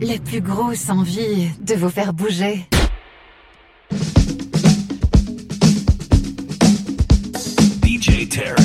la plus grosse envie de vous faire bouger. DJ Tarek.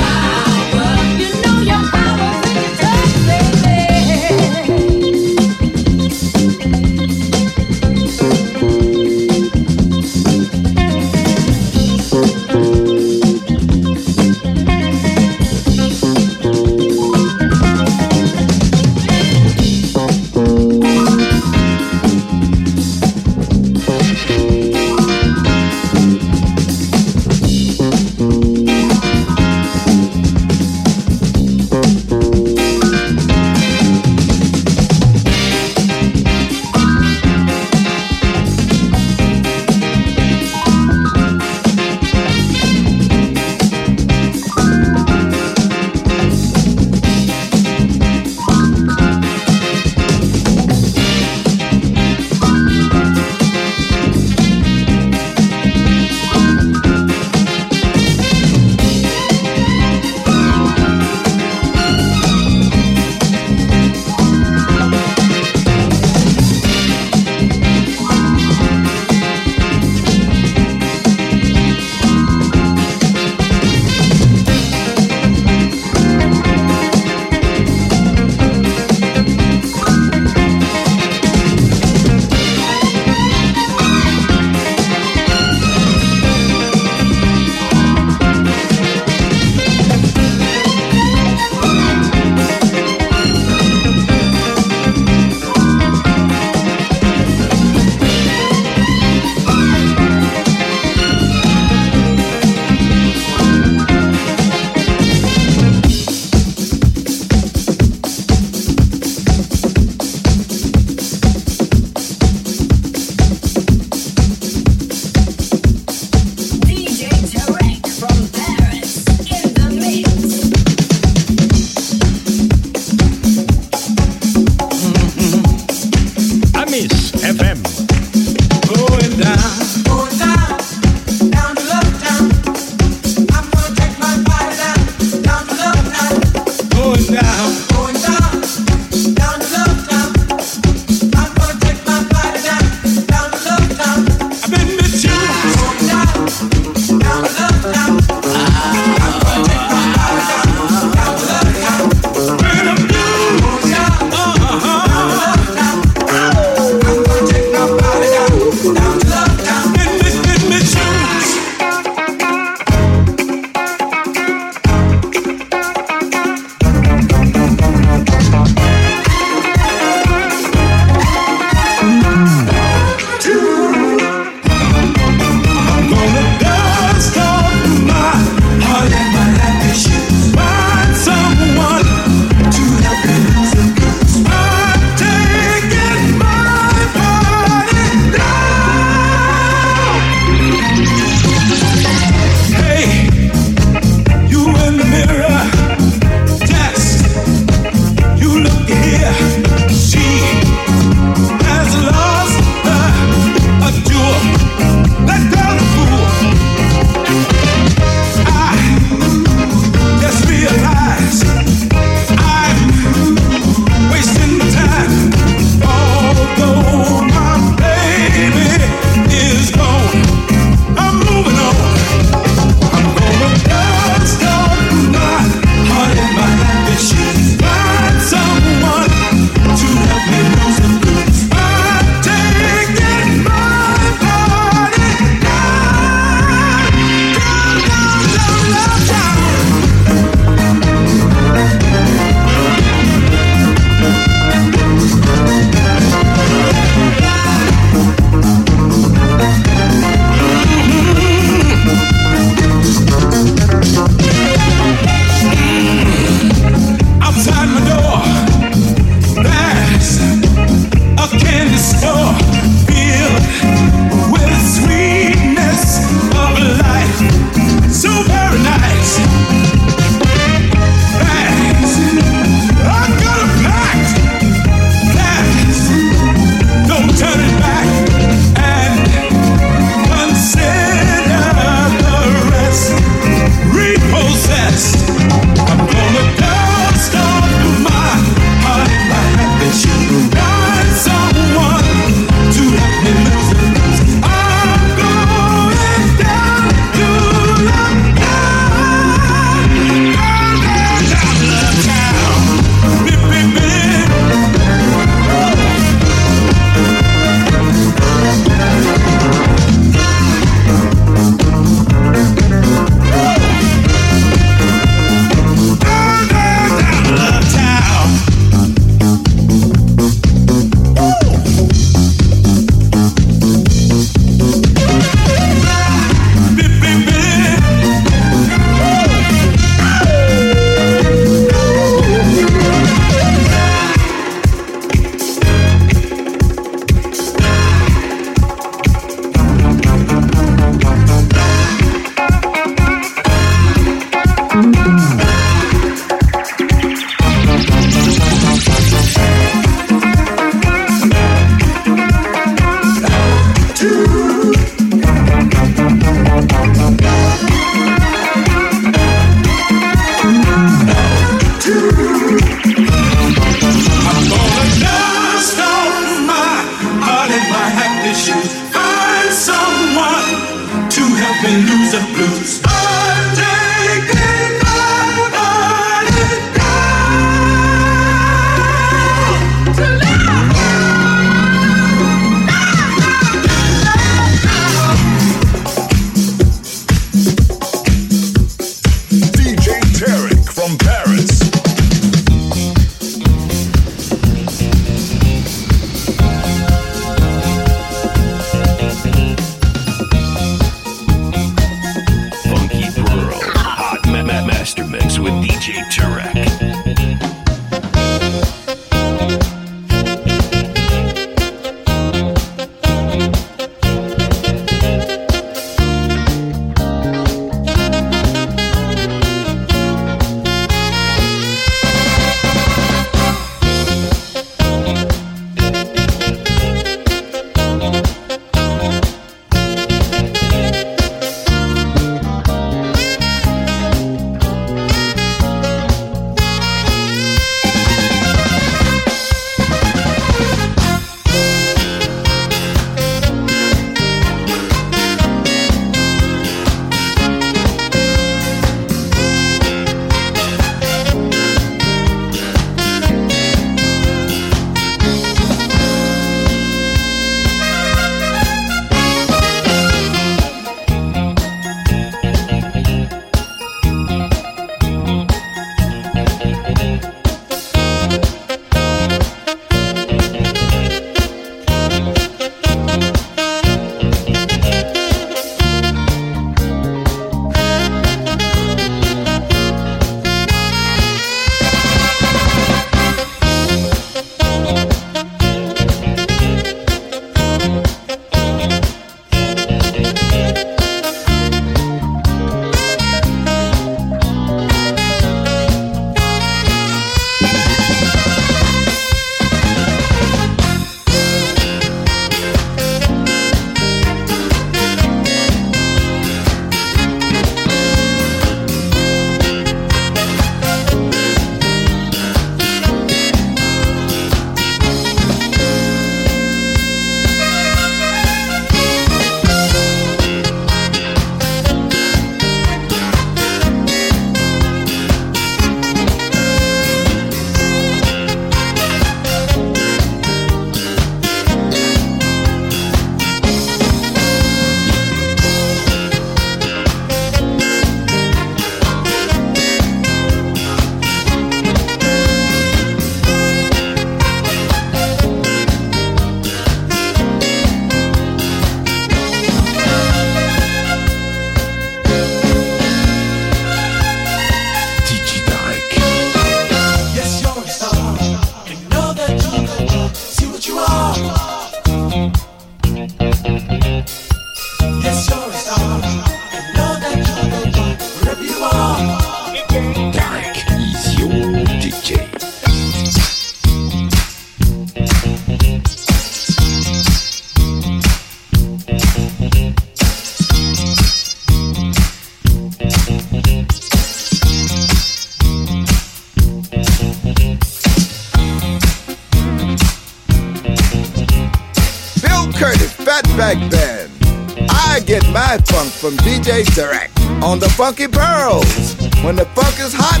DJ Tarek on the Funky Pearls. When the funk is hot,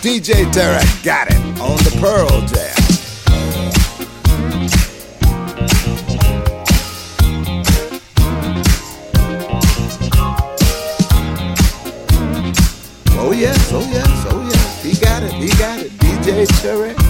DJ Tarek got it on the Pearl Jam. Oh yes, oh yes, oh yes, he got it, he got it, DJ Tarek.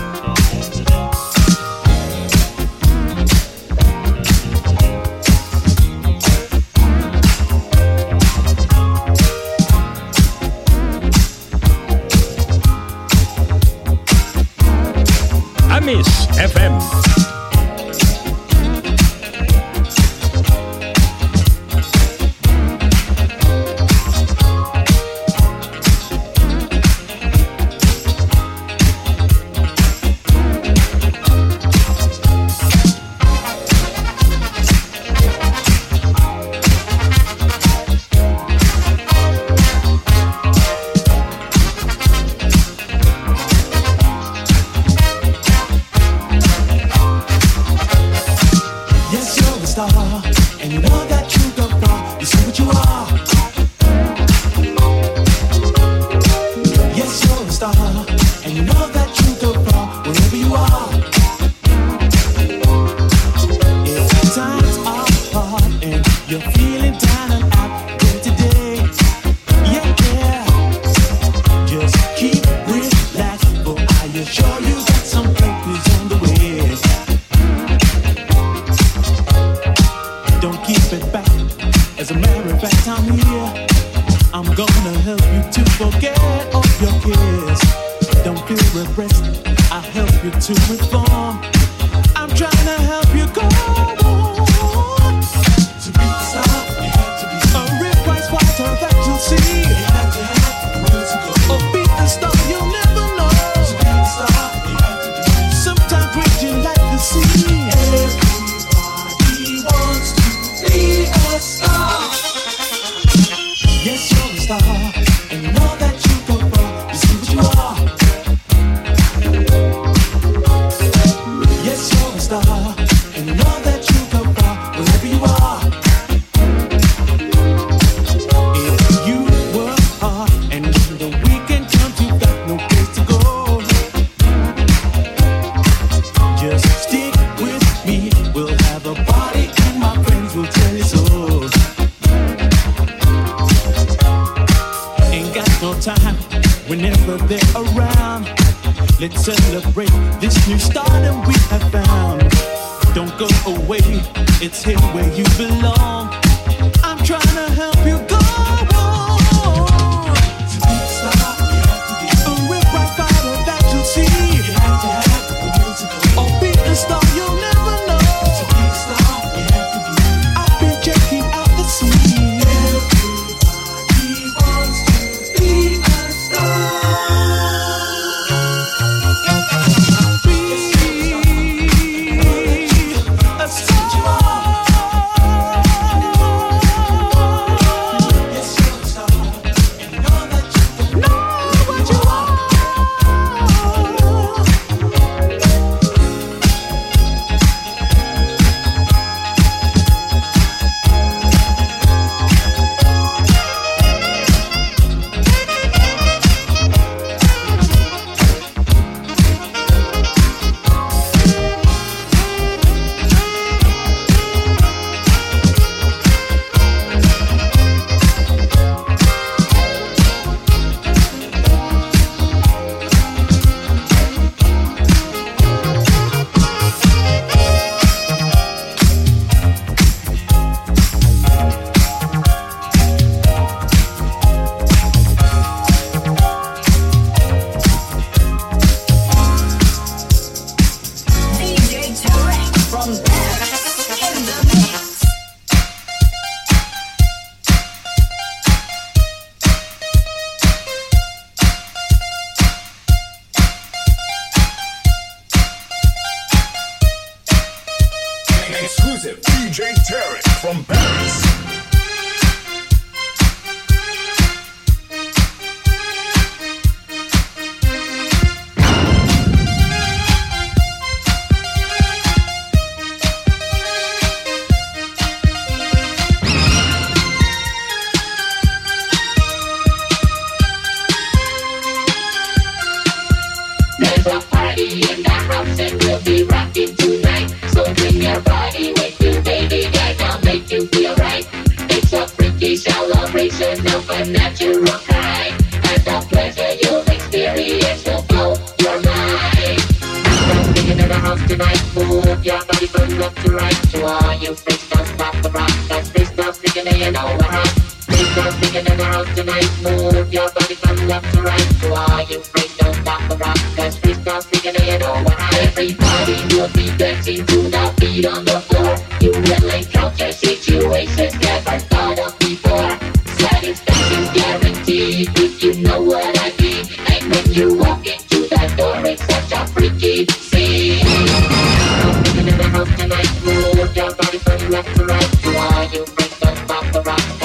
You why you bring us back the rock?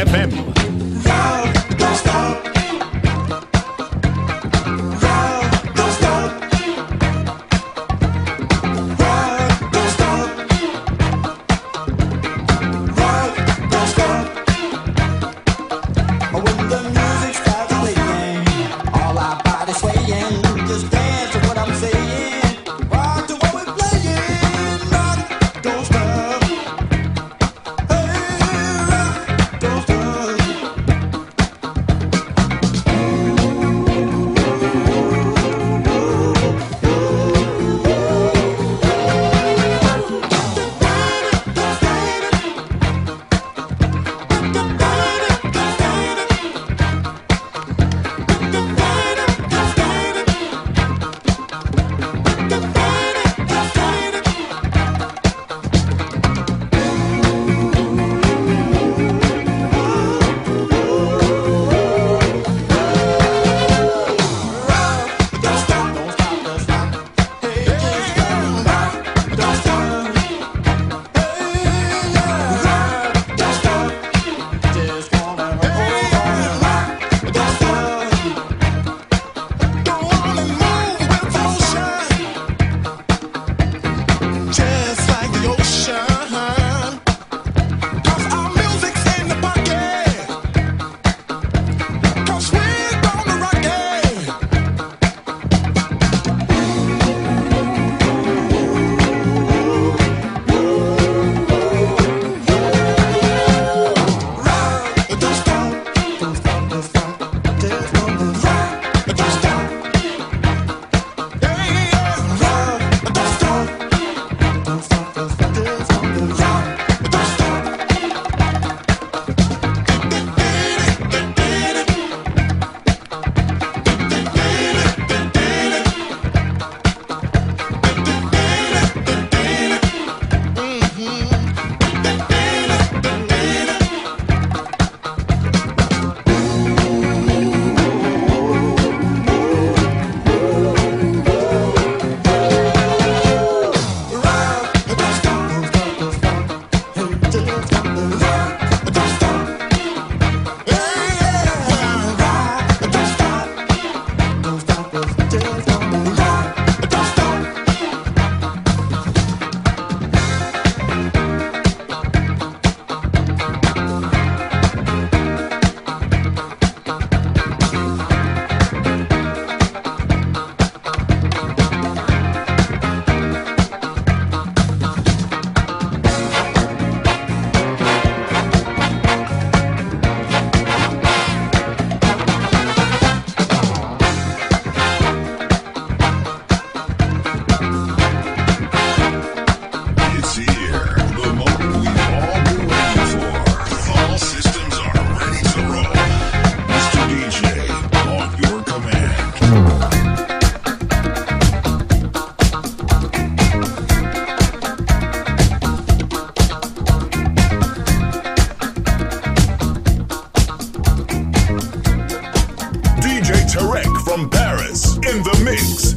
FM. from Paris in the mix.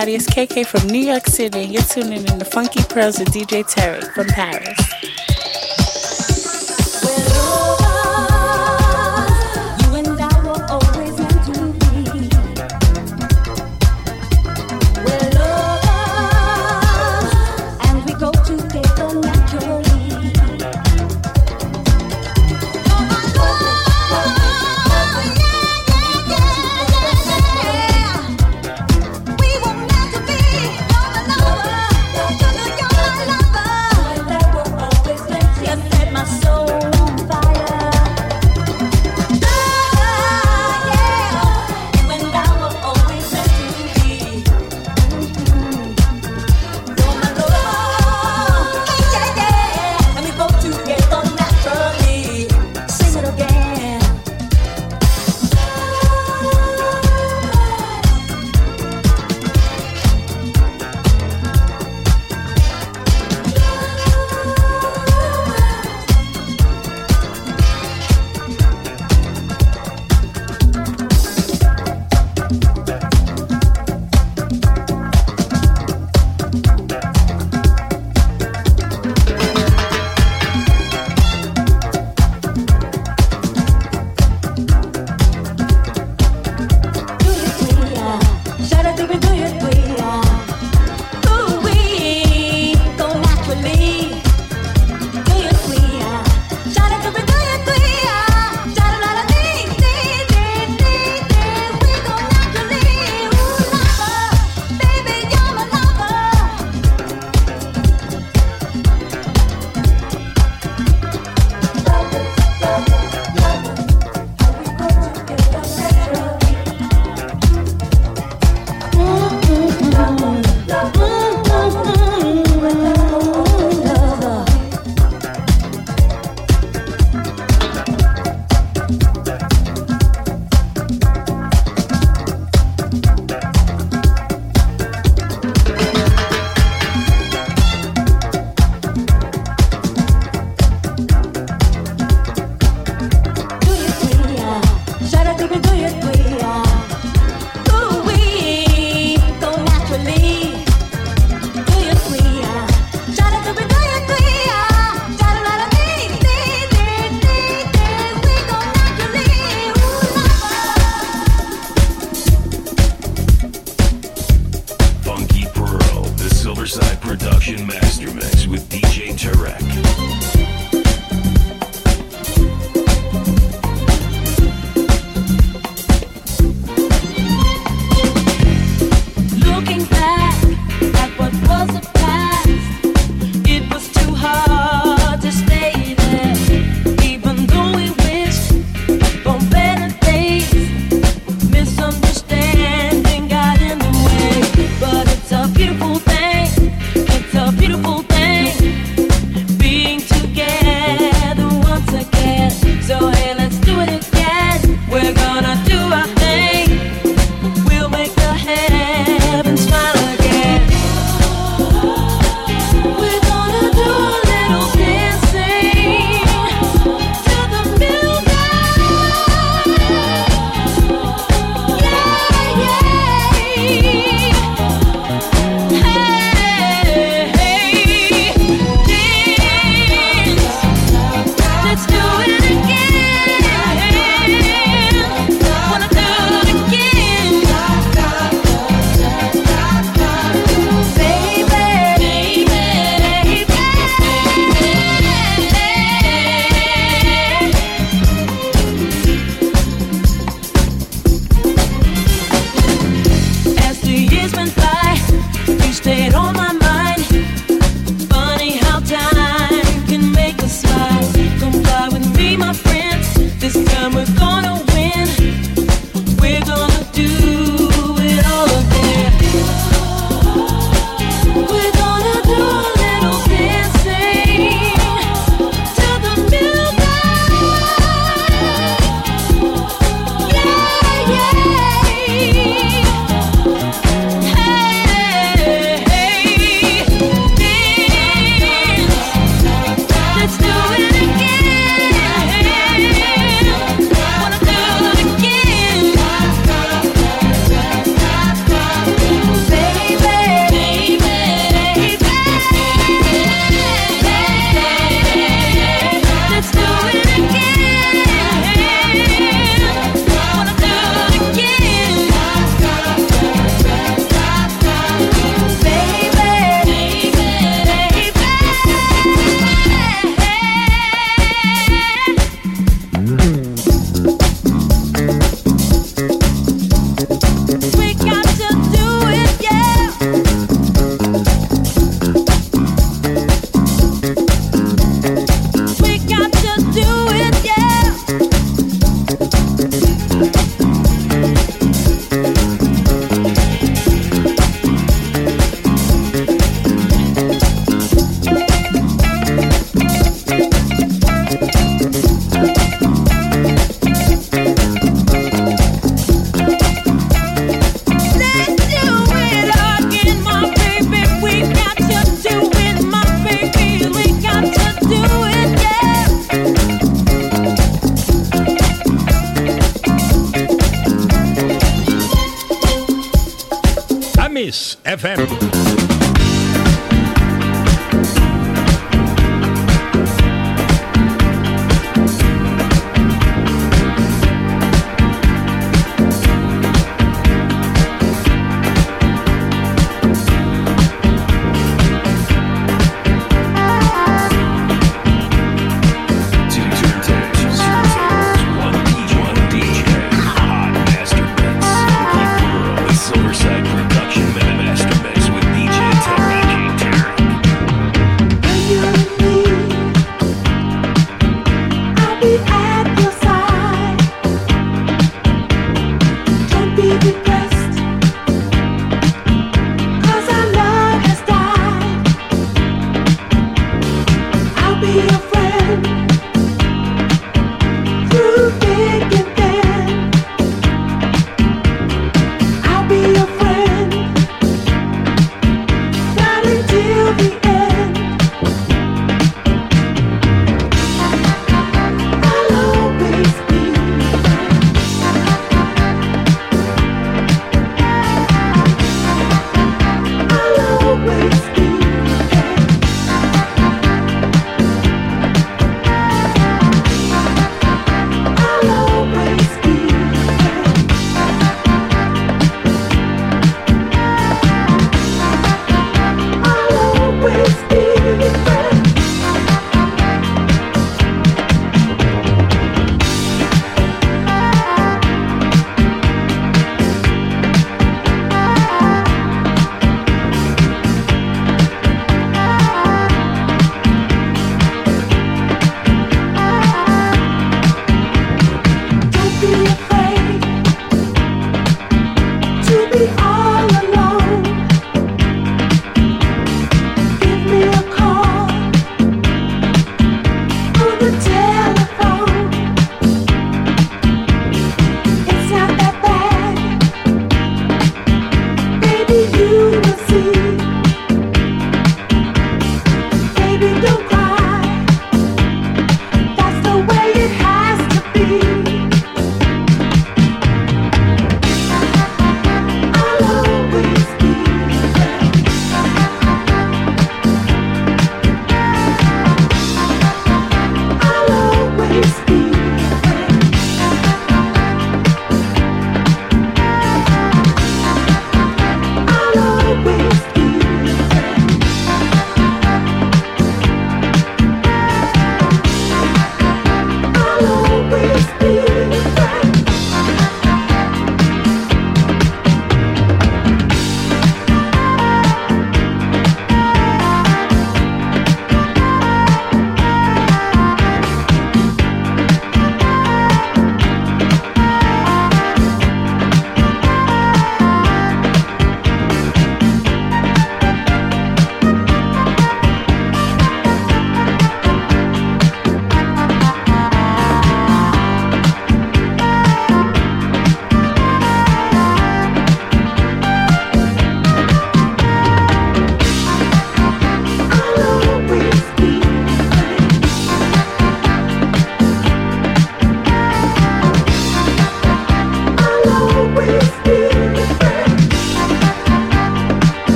everybody. It's KK from New York City, and you're tuning in to Funky Pearls with DJ Terry from Paris. Kiss FM.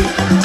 you.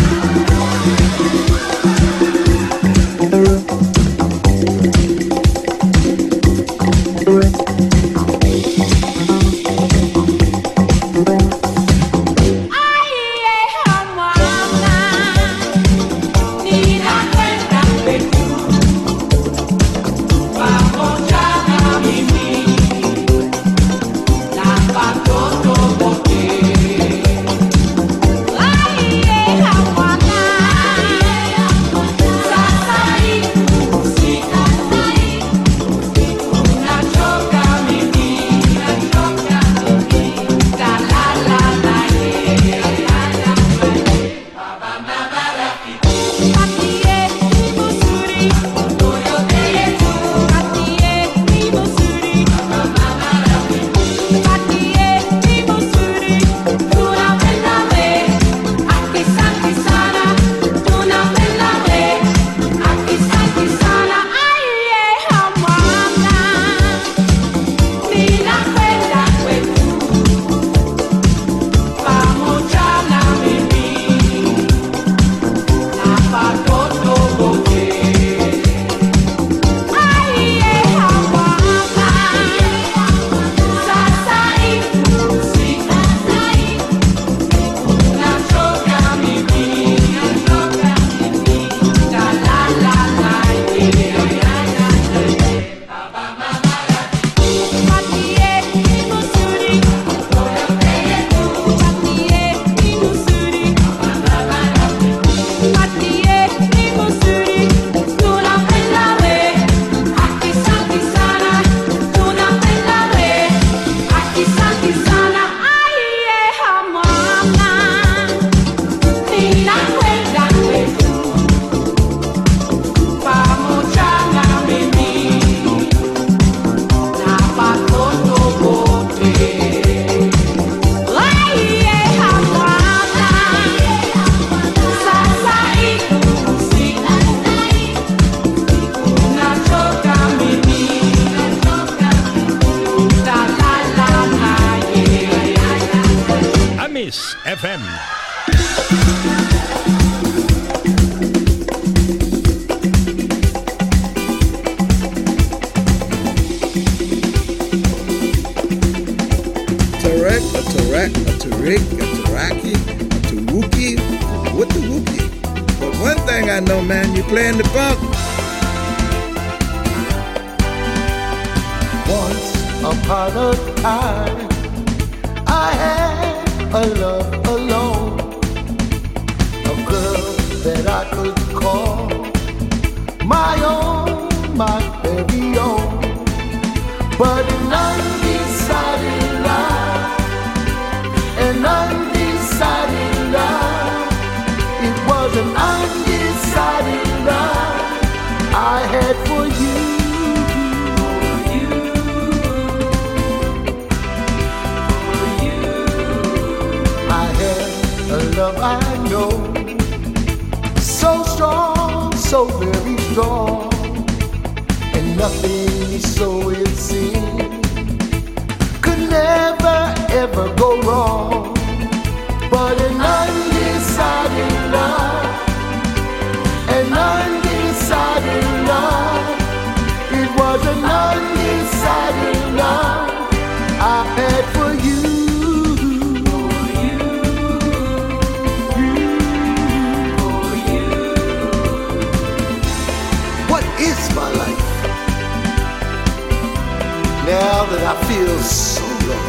I feel so low,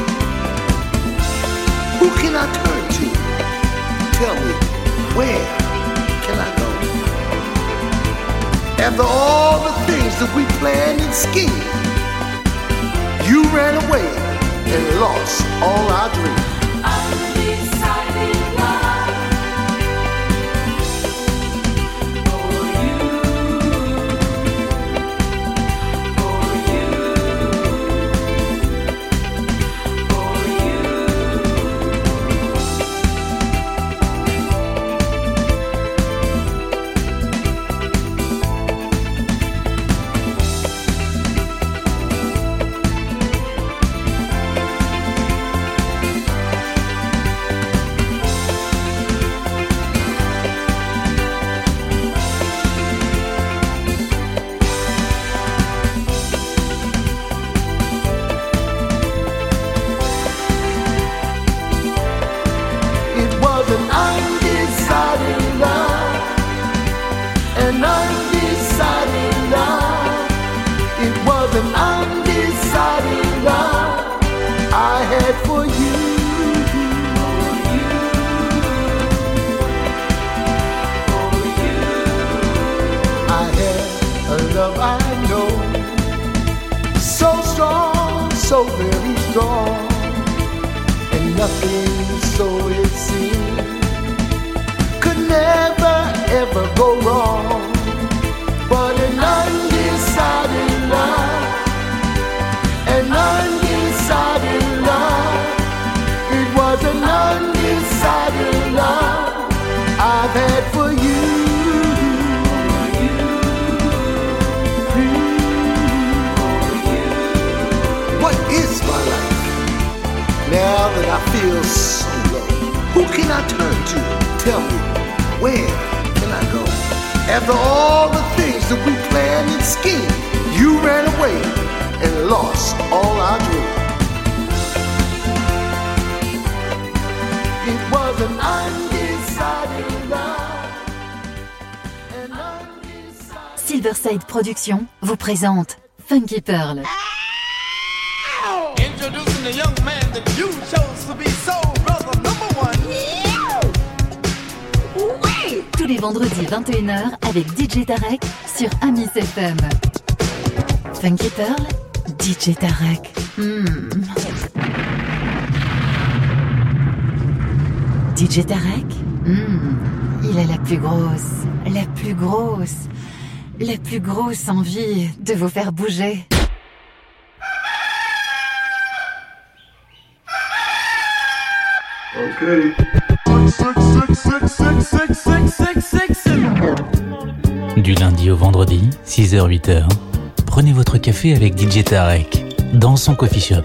who can I turn to? Tell me, where can I go? After all the things that we planned and schemed, you ran away and lost all our dreams. So it seemed could never ever go wrong. But an undecided love, an undecided love, it was an undecided love I've had for you. What is my life? Now that I feel so can I turn to? Tell me, where can I go? After all the things that we planned and schemed, you ran away and lost all our dreams. It was an undecided love. Silverside Productions vous présente Funky Pearl. Introducing Tous les vendredis 21h avec DJ Tarek sur Amis FM. Funky Pearl, DJ Tarek. Hmm. DJ Tarek, hmm, il a la plus grosse, la plus grosse, la plus grosse envie de vous faire bouger. Du lundi au vendredi, 6h-8h, prenez votre café avec DJ Tarek dans son coffee shop.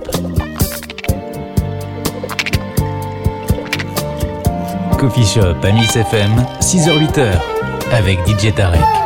Coffee Shop à Nice FM, 6h-8h, avec DJ Tarek.